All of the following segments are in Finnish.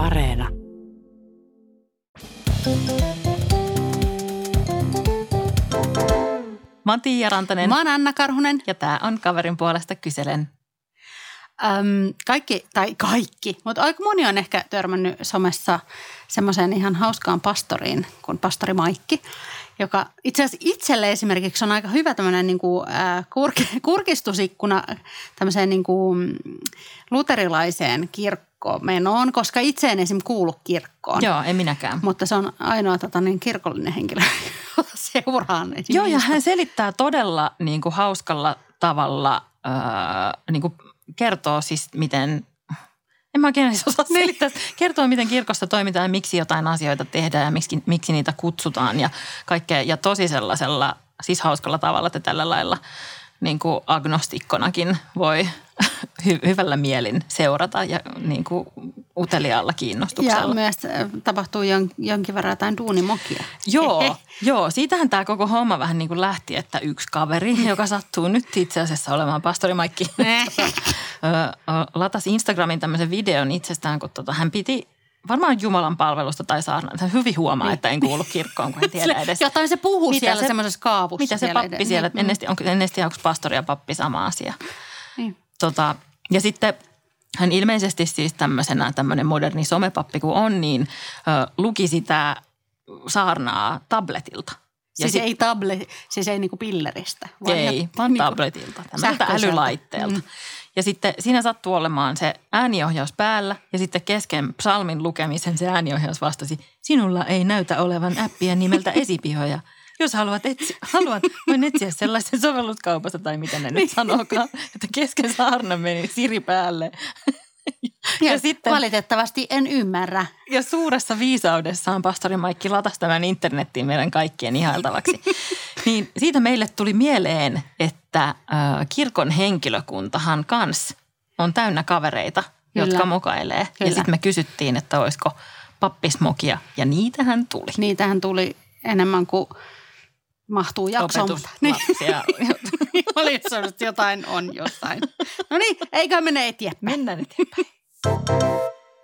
Areena. Mä oon Tiia Rantanen Mä oon Anna Karhunen. ja tää on Kaverin puolesta kyselen. Öm, kaikki, tai kaikki, mutta aika moni on ehkä törmännyt somessa semmoiseen ihan hauskaan pastoriin kuin pastori Maikki, joka itse asiassa itselle esimerkiksi on aika hyvä tämmöinen niin kuin, äh, kurk- kurkistusikkuna tämmöiseen niin kuin luterilaiseen kirkkomenoon, koska itse en esimerkiksi kuulu kirkkoon. Joo, ei minäkään. Mutta se on ainoa tota, niin kirkollinen henkilö, jota seuraan. Joo, ja hän selittää todella niin kuin, hauskalla tavalla, öö, niin kuin, kertoo siis miten, en mä oikein edes osaa selittää, kertoo miten kirkossa toimitaan ja miksi jotain asioita tehdään ja miksi, miksi niitä kutsutaan ja kaikkea. Ja tosi sellaisella, siis hauskalla tavalla, että tällä lailla niin kuin agnostikkonakin voi hy- hyvällä mielin seurata ja niin kuin uteliaalla Ja kiinnostuksella. myös äh, tapahtuu jon, jonkin verran jotain duunimokia. Joo, joo, siitähän tämä koko homma vähän niin kuin lähti, että yksi kaveri, joka sattuu nyt itse asiassa olemaan pastori Maikki, latasi Instagramin tämmöisen videon itsestään, kun tota, hän piti varmaan Jumalan palvelusta tai saarnaa. Hyvin huomaa, että en kuulu kirkkoon, kun en tiedä edes. Jotain se puhuu Mitä siellä se- semmoisessa kaavussa. Mitä se siellä pappi edes- siellä, en edes tiedä, onko, en edes tiedä, onko pastori ja pappi sama asia. Niin. Tota, ja sitten hän ilmeisesti siis tämmöisenä tämmöinen moderni somepappi kuin on, niin ö, luki sitä saarnaa tabletilta. Ja Siis sit- ei tablet, siis ei niinku pilleristä. ei, ihan vaan niinku tabletilta, tämmöiseltä älylaitteelta. Mm. Ja sitten siinä sattuu olemaan se ääniohjaus päällä ja sitten kesken psalmin lukemisen se ääniohjaus vastasi, sinulla ei näytä olevan appia nimeltä esipihoja. Jos haluat, etsi, haluat voin etsiä sellaisen sovelluskaupasta tai mitä ne nyt sanookaan, että kesken saarna meni Siri päälle. Ja, ja sitten- valitettavasti en ymmärrä. Ja suuressa viisaudessaan pastori Maikki latasi tämän internettiin meidän kaikkien ihailtavaksi. niin siitä meille tuli mieleen, että äh, kirkon henkilökuntahan kans on täynnä kavereita, Kyllä. jotka mokailee. Ja Kyllä. sitten me kysyttiin, että olisiko pappismokia ja niitähän tuli. Niitähän tuli enemmän kuin mahtuu jaksoon. Niin. Valitettavasti jotain on jossain. No niin, eikä mene eteenpäin. Mennään eteenpäin.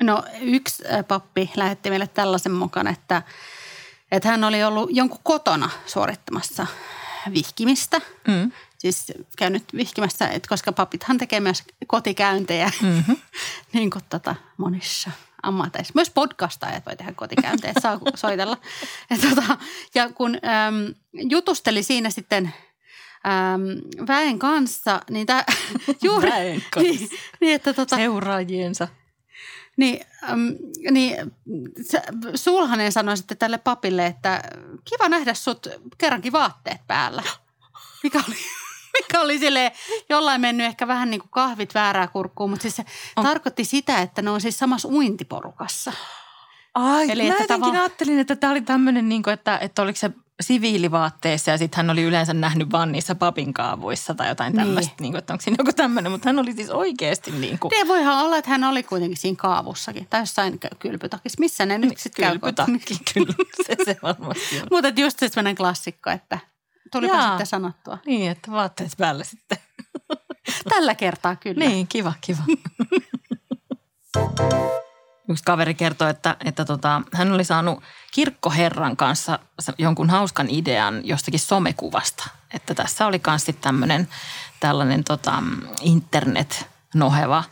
No yksi pappi lähetti meille tällaisen mukaan, että, että hän oli ollut jonkun kotona suorittamassa vihkimistä. Mm. Siis käynyt vihkimässä, että koska papithan tekee myös kotikäyntejä, Mm-hmm. niin kuin tota monissa ammateissa. Myös podcastajat voi tehdä kotikäyntejä, että saa soitella. Ja, tota, ja kun äm, jutusteli siinä sitten äm, väen kanssa, niin tämä juuri... Väen kanssa. Niin, niin, että tota, Seuraajiensa. Niin, äm, niin Sulhanen sanoi sitten tälle papille, että kiva nähdä sut kerrankin vaatteet päällä. Mikä oli, mikä oli silleen jollain mennyt ehkä vähän niin kuin kahvit väärää kurkkuun, mutta siis se On. tarkoitti sitä, että ne on siis samassa uintiporukassa. Ai, Eli mä että jotenkin ajattelin, että tämä oli tämmöinen, niin että, että oliko se siviilivaatteessa ja sitten hän oli yleensä nähnyt vaan niissä papin kaavuissa tai jotain Niin. tämmöistä, niin. niin että onko siinä joku tämmöinen, mutta hän oli siis oikeasti niin kuin, Ja voihan olla, että hän oli kuitenkin siinä kaavussakin tai jossain kylpytakissa. Missä ne nyt sitten käy? kylpytakki, kyllä, se, se varmasti on. Mutta just se sellainen klassikko, että tulipa Jaa. sitten sanottua. Niin, että vaatteet päällä sitten. Tällä kertaa kyllä. Niin, kiva, kiva. Yksi kaveri kertoi, että, että tota, hän oli saanut kirkkoherran kanssa jonkun hauskan idean jostakin somekuvasta. Että tässä oli myös tämmöinen tällainen tota, internet-noheva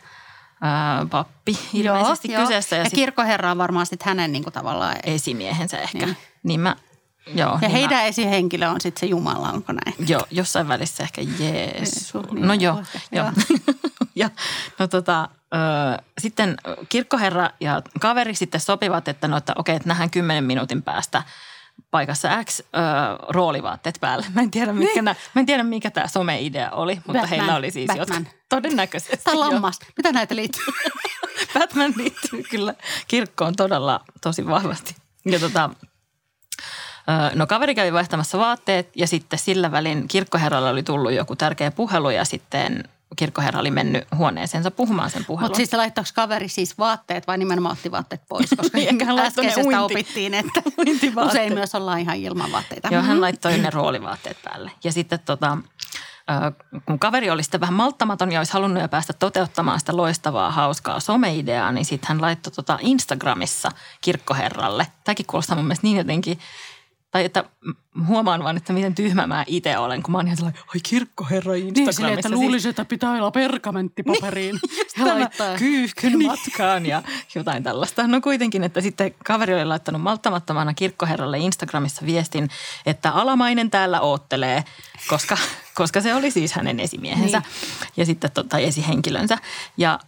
ää, pappi ilmeisesti kyseessä. Ja, Ja ja kirkkoherra on varmaan sitten hänen niin kuin tavallaan esimiehensä ehkä. Niin. Niin, niin mä, joo. Ja niin heidän mä, esihenkilö on sitten se Jumala, onko näin? Joo, jossain välissä ehkä Jeesus. Jeesus, niin, no joo, joo. ja no tota, sitten kirkkoherra ja kaveri sitten sopivat, että no, että okei, että nähdään kymmenen minuutin päästä paikassa X ö, roolivaatteet päälle. Mä en tiedä, mitkä nää, mä en tiedä mikä tämä some-idea oli, mutta Batman, heillä oli siis Batman. jotkut todennäköisesti. Tai lammas. Mitä näitä liittyy? Batman liittyy kyllä kirkkoon todella tosi vahvasti. Ja tota, no kaveri kävi vaihtamassa vaatteet ja sitten sillä välin kirkkoherralle oli tullut joku tärkeä puhelu ja sitten kirkkoherra oli mennyt huoneeseensa puhumaan sen puhelun. Mutta siis se laittoiko kaveri siis vaatteet vai nimenomaan otti vaatteet pois? Koska Niin, äskeisestä uinti- opittiin, että usein myös ollaan ihan ilman vaatteita. Joo, hän laittoi ne roolivaatteet päälle. Ja sitten tota, kun kaveri oli sitten vähän malttamaton ja olisi halunnut jo päästä toteuttamaan sitä loistavaa, hauskaa someideaa, niin sitten hän laittoi tota Instagramissa kirkkoherralle. Tämäkin kuulostaa mun mielestä niin jotenkin tai että huomaan vaan, että miten tyhmä mä itse olen, kun mä oon ihan sellainen, oi kirkkoherra Instagramissa. Niin, silleen, että luulisin, että pitää olla pergamenttipaperiin niin, ja laittaa. Kyyhkyn niin. matkaan ja jotain tällaista. No kuitenkin, että sitten kaveri oli laittanut malttamattomana kirkkoherralle Instagramissa viestin, että alamainen täällä oottelee, koska, koska se oli siis hänen esimiehensä niin. ja sitten tota, esihenkilönsä. Ja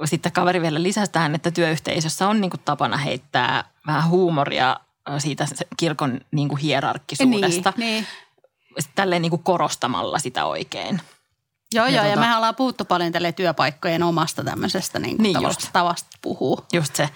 ö, sitten kaveri vielä lisäsi tähän, että työyhteisössä on niinku tapana heittää vähän huumoria siitä kirkon niin kuin hierarkkisuudesta. Niin, niin. Tälleen niin kuin korostamalla sitä oikein. Joo, ja joo, tota, ja mehän ollaan puhuttu paljon tälle työpaikkojen omasta tämmöisestä niin kuin niin tavasta, tavasta puhuu. Just se.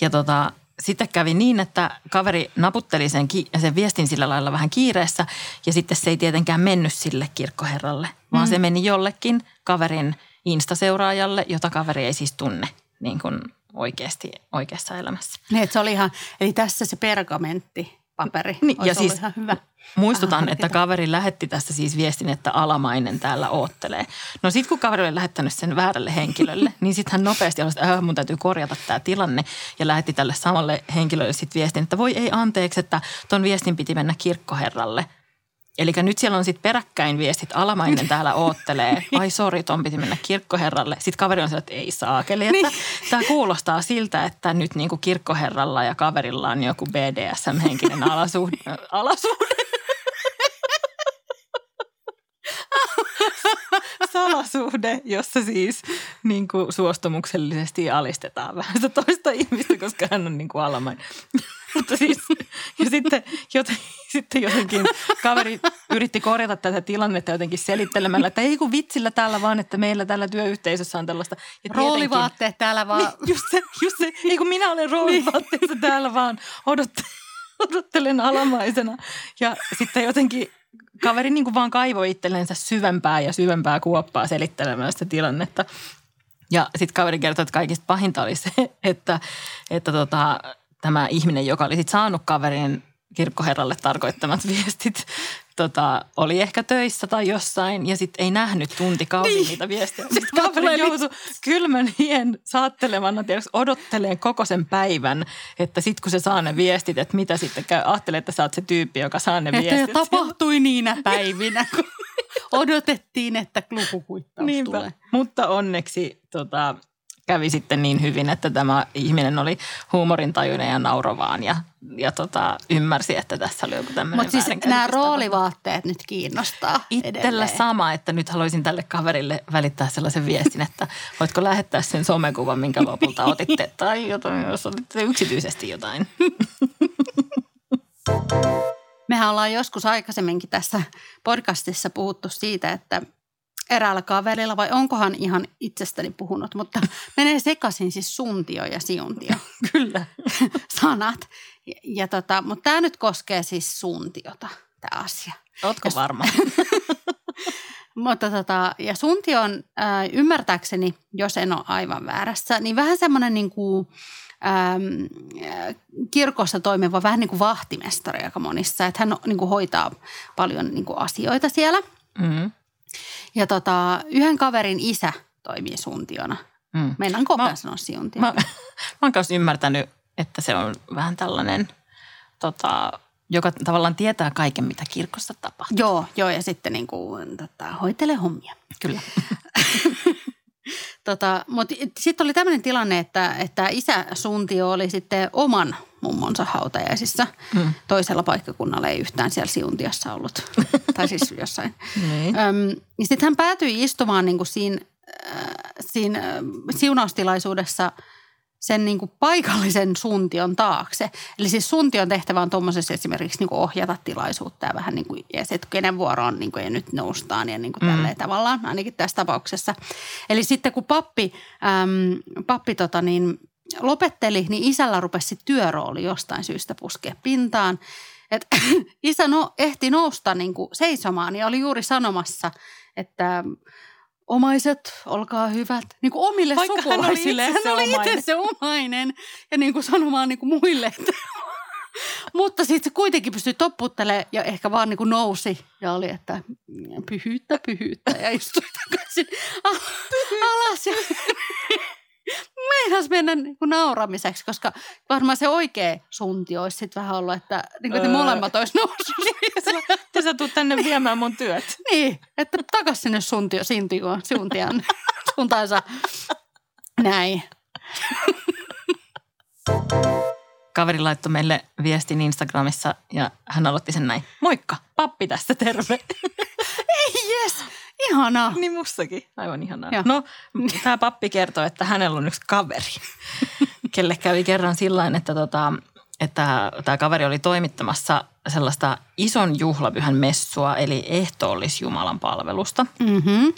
Ja tota, sitten kävi niin, että kaveri naputteli sen, sen viestin sillä lailla vähän kiireessä ja sitten se ei tietenkään mennyt sille kirkkoherralle, vaan mm. se meni jollekin kaverin instaseuraajalle, jota kaveri ei siis tunne niin kuin oikeasti oikeassa elämässä. Niin, se oli ihan, eli tässä se pergamentti paperi. Niin, ja siis ihan hyvä. Muistutan, että kaveri lähetti tässä siis viestin, että alamainen täällä oottelee. No sitten kun kaveri oli lähettänyt sen väärälle henkilölle, niin sitten hän nopeasti oli, että äh, mun täytyy korjata tämä tilanne. Ja lähetti tälle samalle henkilölle sitten viestin, että voi ei anteeksi, että ton viestin piti mennä kirkkoherralle – Eli nyt siellä on sitten peräkkäin viestit, alamainen täällä oottelee, ai sori, ton piti mennä kirkkoherralle. Sitten kaveri on sillä, että ei saakeli. Että niin. Tämä kuulostaa siltä, että nyt niinku kirkkoherralla ja kaverilla on joku BDSM-henkinen alasuhde. alasuhde. salasuhde, jossa siis niin kuin suostumuksellisesti alistetaan vähän sitä toista ihmistä, koska hän on niin kuin alamainen. Mutta siis, ja sitten, joten, sitten jotenkin kaveri yritti korjata tätä tilannetta jotenkin selittelemällä, että ei kun vitsillä täällä vaan, että meillä täällä työyhteisössä on tällaista. Ja roolivaatteet täällä vaan. Niin, just se, just se, ei kun minä olen roolivaatteessa täällä vaan, odottelen, odottelen alamaisena. Ja sitten jotenkin kaveri niin kuin vaan kaivoi itsellensä syvempää ja syvempää kuoppaa selittelemään sitä tilannetta. Ja sitten kaveri kertoi, että kaikista pahinta oli se, että, että tota, tämä ihminen, joka oli sit saanut kaverin kirkkoherralle tarkoittamat viestit, tota, oli ehkä töissä tai jossain ja sitten ei nähnyt tuntikausi niin. niitä viestejä. Sitten kaveri joutui kylmän hien saattelemana tiedätkö, odotteleen koko sen päivän, että sitten kun se saa ne viestit, että mitä sitten käy. Ajattelee, että sä oot se tyyppi, joka saa ne että viestit. tapahtui niinä päivinä, kun odotettiin, että lukukuittaus tulee. Mutta onneksi tota, kävi sitten niin hyvin, että tämä ihminen oli huumorintajuinen ja naurovaan ja, ja tota, ymmärsi, että tässä oli joku tämmöinen Mutta siis nämä roolivaatteet nyt kiinnostaa Itsellä sama, että nyt haluaisin tälle kaverille välittää sellaisen viestin, että voitko lähettää sen somekuvan, minkä lopulta otitte tai jotain, jos otitte yksityisesti jotain. Mehän ollaan joskus aikaisemminkin tässä podcastissa puhuttu siitä, että eräällä kaverilla, vai onkohan ihan itsestäni puhunut, mutta menee sekaisin siis suntio ja siuntio. Kyllä. Sanat. Ja, ja tota, mutta tämä nyt koskee siis suntiota, tämä asia. Ootko Jos, varma? mutta tota, ja sunti on äh, ymmärtääkseni, jos en ole aivan väärässä, niin vähän semmoinen niin kuin, ähm, kirkossa toimiva vähän niin kuin vahtimestari aika monissa. Että hän niin kuin hoitaa paljon niin kuin asioita siellä. Mm-hmm. Ja tota, yhden kaverin isä toimii suntiona. Mm. Meidän koko sanoa siuntia. Mä, mä oon myös ymmärtänyt, että se on vähän tällainen, tota, joka tavallaan tietää kaiken, mitä kirkossa tapahtuu. Joo, joo ja sitten niin kuin, tota, hoitelee hommia. Kyllä. tota, mutta sitten oli tämmöinen tilanne, että, että isä Suntio oli sitten oman mummonsa hautajaisissa. Hmm. Toisella paikkakunnalla ei yhtään siellä Siuntiassa ollut. tai siis jossain. Niin. Öm, niin sitten hän päätyi istumaan niin kuin siinä, äh, siinä äh, siunaustilaisuudessa sen niin kuin paikallisen suntion taakse. Eli siis suntion tehtävä on tuommoisessa esimerkiksi niin kuin ohjata tilaisuutta ja vähän niin kuin, ja se, että kenen vuoro on niin kuin, ja nyt noustaan ja niin kuin mm. tälleen tavallaan, ainakin tässä tapauksessa. Eli sitten kun pappi, äm, pappi tota niin, lopetteli, niin isällä rupesi työrooli jostain syystä puskea pintaan. Et, isä no, ehti nousta niin kuin seisomaan ja oli juuri sanomassa, että omaiset, olkaa hyvät. Niin kuin omille Vaikka sukulaisille. Hän oli itse, hän oli itse se omainen. Ja niin kuin sanomaan niin kuin muille, että Mutta sitten se kuitenkin pystyi topputtelemaan ja ehkä vaan niin kuin nousi ja oli, että pyhyyttä, pyhyyttä ja istui takaisin alas. Ja meinas mennä niin kuin nauramiseksi, koska varmaan se oikea sunti olisi sitten vähän ollut, että niin kuin öö. molemmat olisi noussut. Te sä tuut tänne viemään mun työt. niin, että takas sinne suntio, sintio, suntian suuntaansa. Näin. Kaveri laittoi meille viestin Instagramissa ja hän aloitti sen näin. Moikka, pappi tässä terve. Ei jes, ihanaa. Niin mustakin, aivan ihanaa. Joo. No, tämä pappi kertoo, että hänellä on yksi kaveri, kelle kävi kerran sillä että, tota, että tämä kaveri oli toimittamassa sellaista ison juhlapyhän messua, eli ehtoollisjumalan palvelusta. Mm-hmm.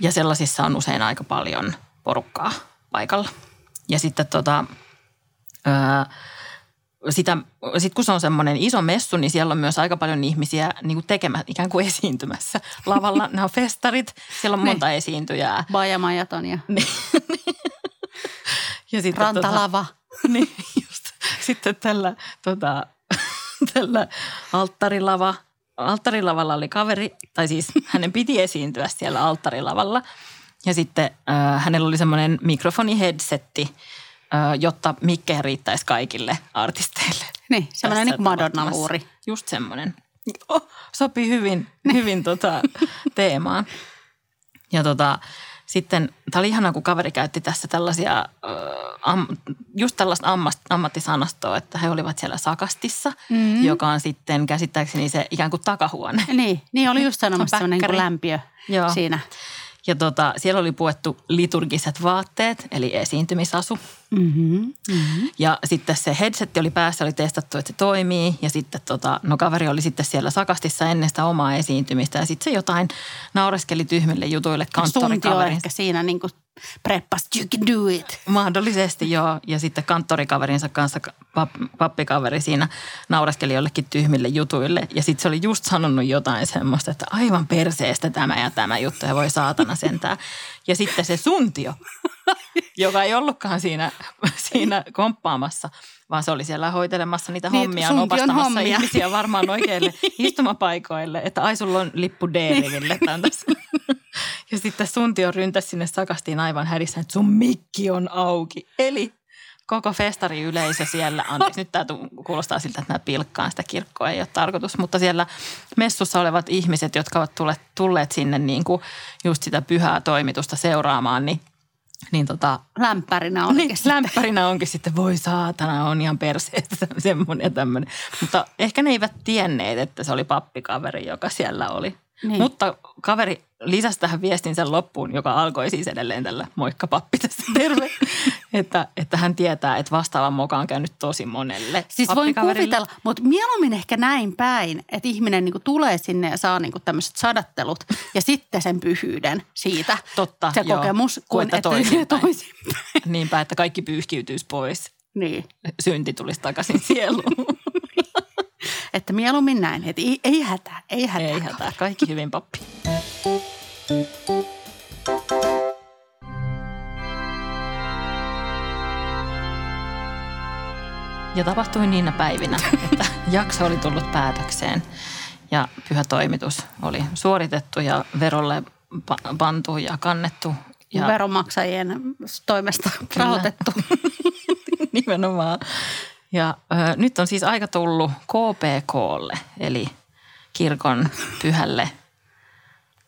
Ja sellaisissa on usein aika paljon porukkaa paikalla. Ja sitten tota, öö, sitä, sit kun se on semmoinen iso messu, niin siellä on myös aika paljon ihmisiä niin kuin tekemään, ikään kuin esiintymässä lavalla. Nämä on festarit, siellä on niin. monta esiintyjää. Bajamajaton ja, niin. ja sitten, rantalava. Tota, niin, just. Sitten tällä, tota, tällä alttarilava, alttarilavalla oli kaveri, tai siis hänen piti esiintyä siellä alttarilavalla. Ja sitten äh, hänellä oli semmoinen mikrofoniheadsetti, jotta mikkejä riittäisi kaikille artisteille. Niin, semmoinen niin Madonna-luuri. Just semmoinen. Oh, sopii hyvin, niin. hyvin tota, teemaan. Ja tota, sitten, tämä oli ihanaa, kun kaveri käytti tässä tällaisia, am, just tällaista ammast, ammattisanastoa, että he olivat siellä Sakastissa, mm-hmm. joka on sitten käsittääkseni se ikään kuin takahuone. Niin, niin oli just sanomassa semmoinen niin lämpiö Joo. siinä. Ja tota, siellä oli puettu liturgiset vaatteet, eli esiintymisasu. Mm-hmm, mm-hmm. Ja sitten se headsetti oli päässä, oli testattu, että se toimii. Ja sitten tota, no kaveri oli sitten siellä sakastissa ennen sitä omaa esiintymistä. Ja sitten se jotain naureskeli tyhmille jutuille kanttorikaverin. ehkä siinä niin kuin preppas, you can do it. Mahdollisesti joo. Ja sitten kanttorikaverinsa kanssa pappikaveri siinä naureskeli jollekin tyhmille jutuille. Ja sitten se oli just sanonut jotain semmoista, että aivan perseestä tämä ja tämä juttu ja voi saatana sentään. Ja sitten se suntio, joka ei ollutkaan siinä, siinä komppaamassa, vaan se oli siellä hoitelemassa niitä niin, hommia, opastamassa hommia. ihmisiä varmaan oikeille istumapaikoille, että ai sulla on lippu D-riville Ja sitten Suntio ryntäsi sinne sakastiin aivan hädissä, että sun mikki on auki. Eli koko festariyleisö siellä, anteeksi nyt tämä kuulostaa siltä, että nämä pilkkaan sitä kirkkoa, ei ole tarkoitus, mutta siellä messussa olevat ihmiset, jotka ovat tulleet, tulleet sinne niin kuin just sitä pyhää toimitusta seuraamaan, niin niin tota, lämpärinä onkin niin, sitten. Lämpärinä onkin sitten, voi saatana, on ihan perseestä semmoinen ja tämmöinen. Mutta ehkä ne eivät tienneet, että se oli pappikaveri, joka siellä oli. Niin. Mutta kaveri lisäsi tähän viestin sen loppuun, joka alkoi siis edelleen tällä moikka pappi tässä terve. että, että hän tietää, että vastaavan moka on käynyt tosi monelle Siis voin kuvitella, mutta mieluummin ehkä näin päin, että ihminen niinku tulee sinne ja saa niinku tämmöiset sadattelut ja sitten sen pyhyyden siitä Totta, se joo, kokemus, kuin että toisinpäin. toisinpäin. Niinpä, että kaikki pyyhkiytyisi pois. Niin. Synti tulisi takaisin sieluun. Että mieluummin näin, että ei, ei hätää, ei hätää. Ei hätää, kaikki hyvin pappi. Ja tapahtui niinä päivinä, että jakso oli tullut päätökseen ja pyhä toimitus oli suoritettu ja verolle pantu ja kannettu. Ja Veronmaksajien toimesta rahoitettu. Nimenomaan. Ja ö, nyt on siis aika tullut KPKlle, eli kirkon pyhälle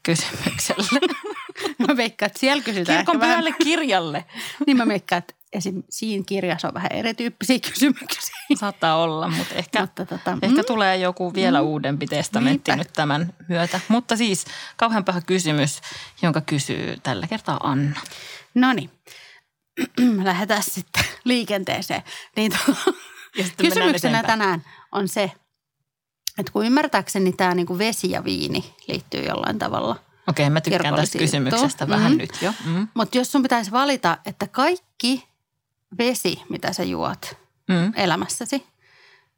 kysymykselle. Mä veikkaan, että siellä kysytään Kirkon pyhälle vähän... kirjalle. niin mä veikkaan, että esim. siinä kirjassa on vähän erityyppisiä kysymyksiä. Saattaa olla, mutta ehkä, mutta tota, ehkä mm. tulee joku vielä mm, uudempi testamentti niinpä. nyt tämän myötä. Mutta siis kauhean paha kysymys, jonka kysyy tällä kertaa Anna. No niin, lähdetään sitten liikenteeseen. Niin to, kysymyksenä tänään on se, että kun ymmärtääkseni tämä niinku vesi ja viini liittyy jollain tavalla – Okei, mä tykkään tästä kysymyksestä vähän mm-hmm. nyt jo. Mm. Mutta jos sun pitäisi valita, että kaikki vesi, mitä sä juot mm. elämässäsi,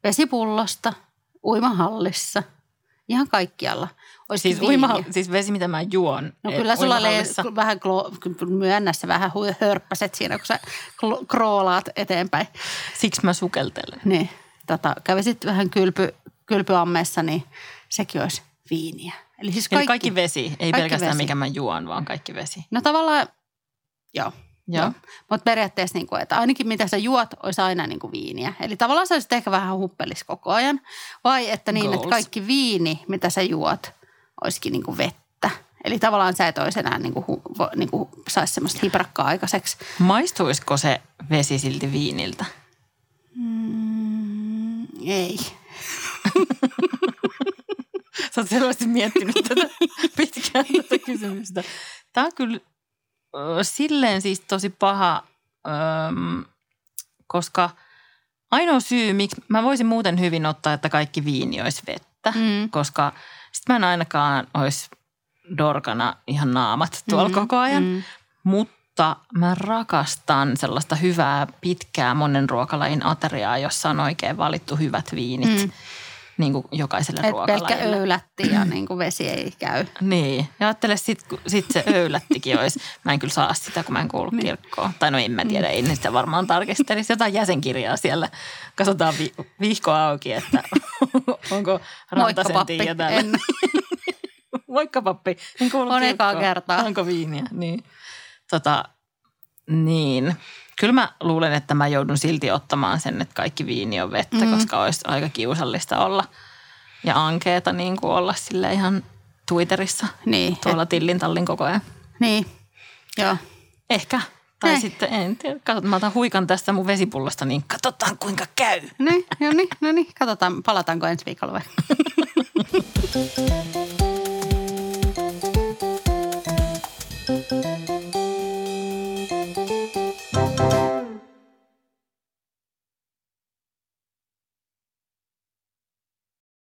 vesipullosta, uimahallissa, ihan kaikkialla. Siis, uima, siis vesi, mitä mä juon No kyllä sulla oli vähän klo, myönnässä vähän hörppäset siinä, kun sä kroolaat eteenpäin. Siksi mä sukeltelen. Niin. tota, kävisit vähän kylpy, kylpyammeessa, niin sekin olisi viiniä. Eli siis kaikki, Eli kaikki vesi, ei kaikki pelkästään vesi. mikä mä juon, vaan kaikki vesi. No tavallaan, joo. Joo. joo. Mutta periaatteessa, niin kuin, että ainakin mitä sä juot, olisi aina niin kuin viiniä. Eli tavallaan sä olisit ehkä vähän huppelis koko ajan. Vai että niin, Goals. että kaikki viini, mitä sä juot, olisikin niin kuin vettä. Eli tavallaan sä et olisi enää niin kuin, niin kuin saisi semmoista hiprakkaa aikaiseksi. Maistuisiko se vesi silti viiniltä? Mm, ei. Sä oot selvästi miettinyt tätä pitkään tätä kysymystä. Tämä on kyllä silleen siis tosi paha, koska ainoa syy, miksi mä voisin muuten hyvin ottaa, että kaikki viini olisi vettä, mm. koska sitten mä en ainakaan olisi dorkana ihan naamat tuolla mm. koko ajan. Mm. Mutta mä rakastan sellaista hyvää, pitkää monen ruokalajin ateriaa, jossa on oikein valittu hyvät viinit. Mm niin kuin jokaiselle Et ruokalajille. pelkkä öylätti ja niin kuin vesi ei käy. Niin. Ja ajattele sitten sit se öylättikin olisi. Mä en kyllä saa sitä, kun mä en kuulu niin. kirkkoon. Tai no en mä tiedä, ei sitä varmaan tarkistelisi. Jotain jäsenkirjaa siellä. Katsotaan vi- vihko auki, että onko Rantasen Tiia täällä. En. Moikka pappi. En kuulu On ekaa kertaa. Onko viiniä? Niin. Tota, niin kyllä mä luulen, että mä joudun silti ottamaan sen, että kaikki viini on vettä, mm. koska olisi aika kiusallista olla ja ankeeta niin kuin olla sille ihan Twitterissä niin, tuolla et... tillin tallin koko ajan. Niin, joo. Ehkä. Tai Näin. sitten, en tiedä, katsotaan, mä otan huikan tästä mun vesipullosta, niin katsotaan kuinka käy. Niin, no niin, no niin, katsotaan, palataanko ensi viikolla vai?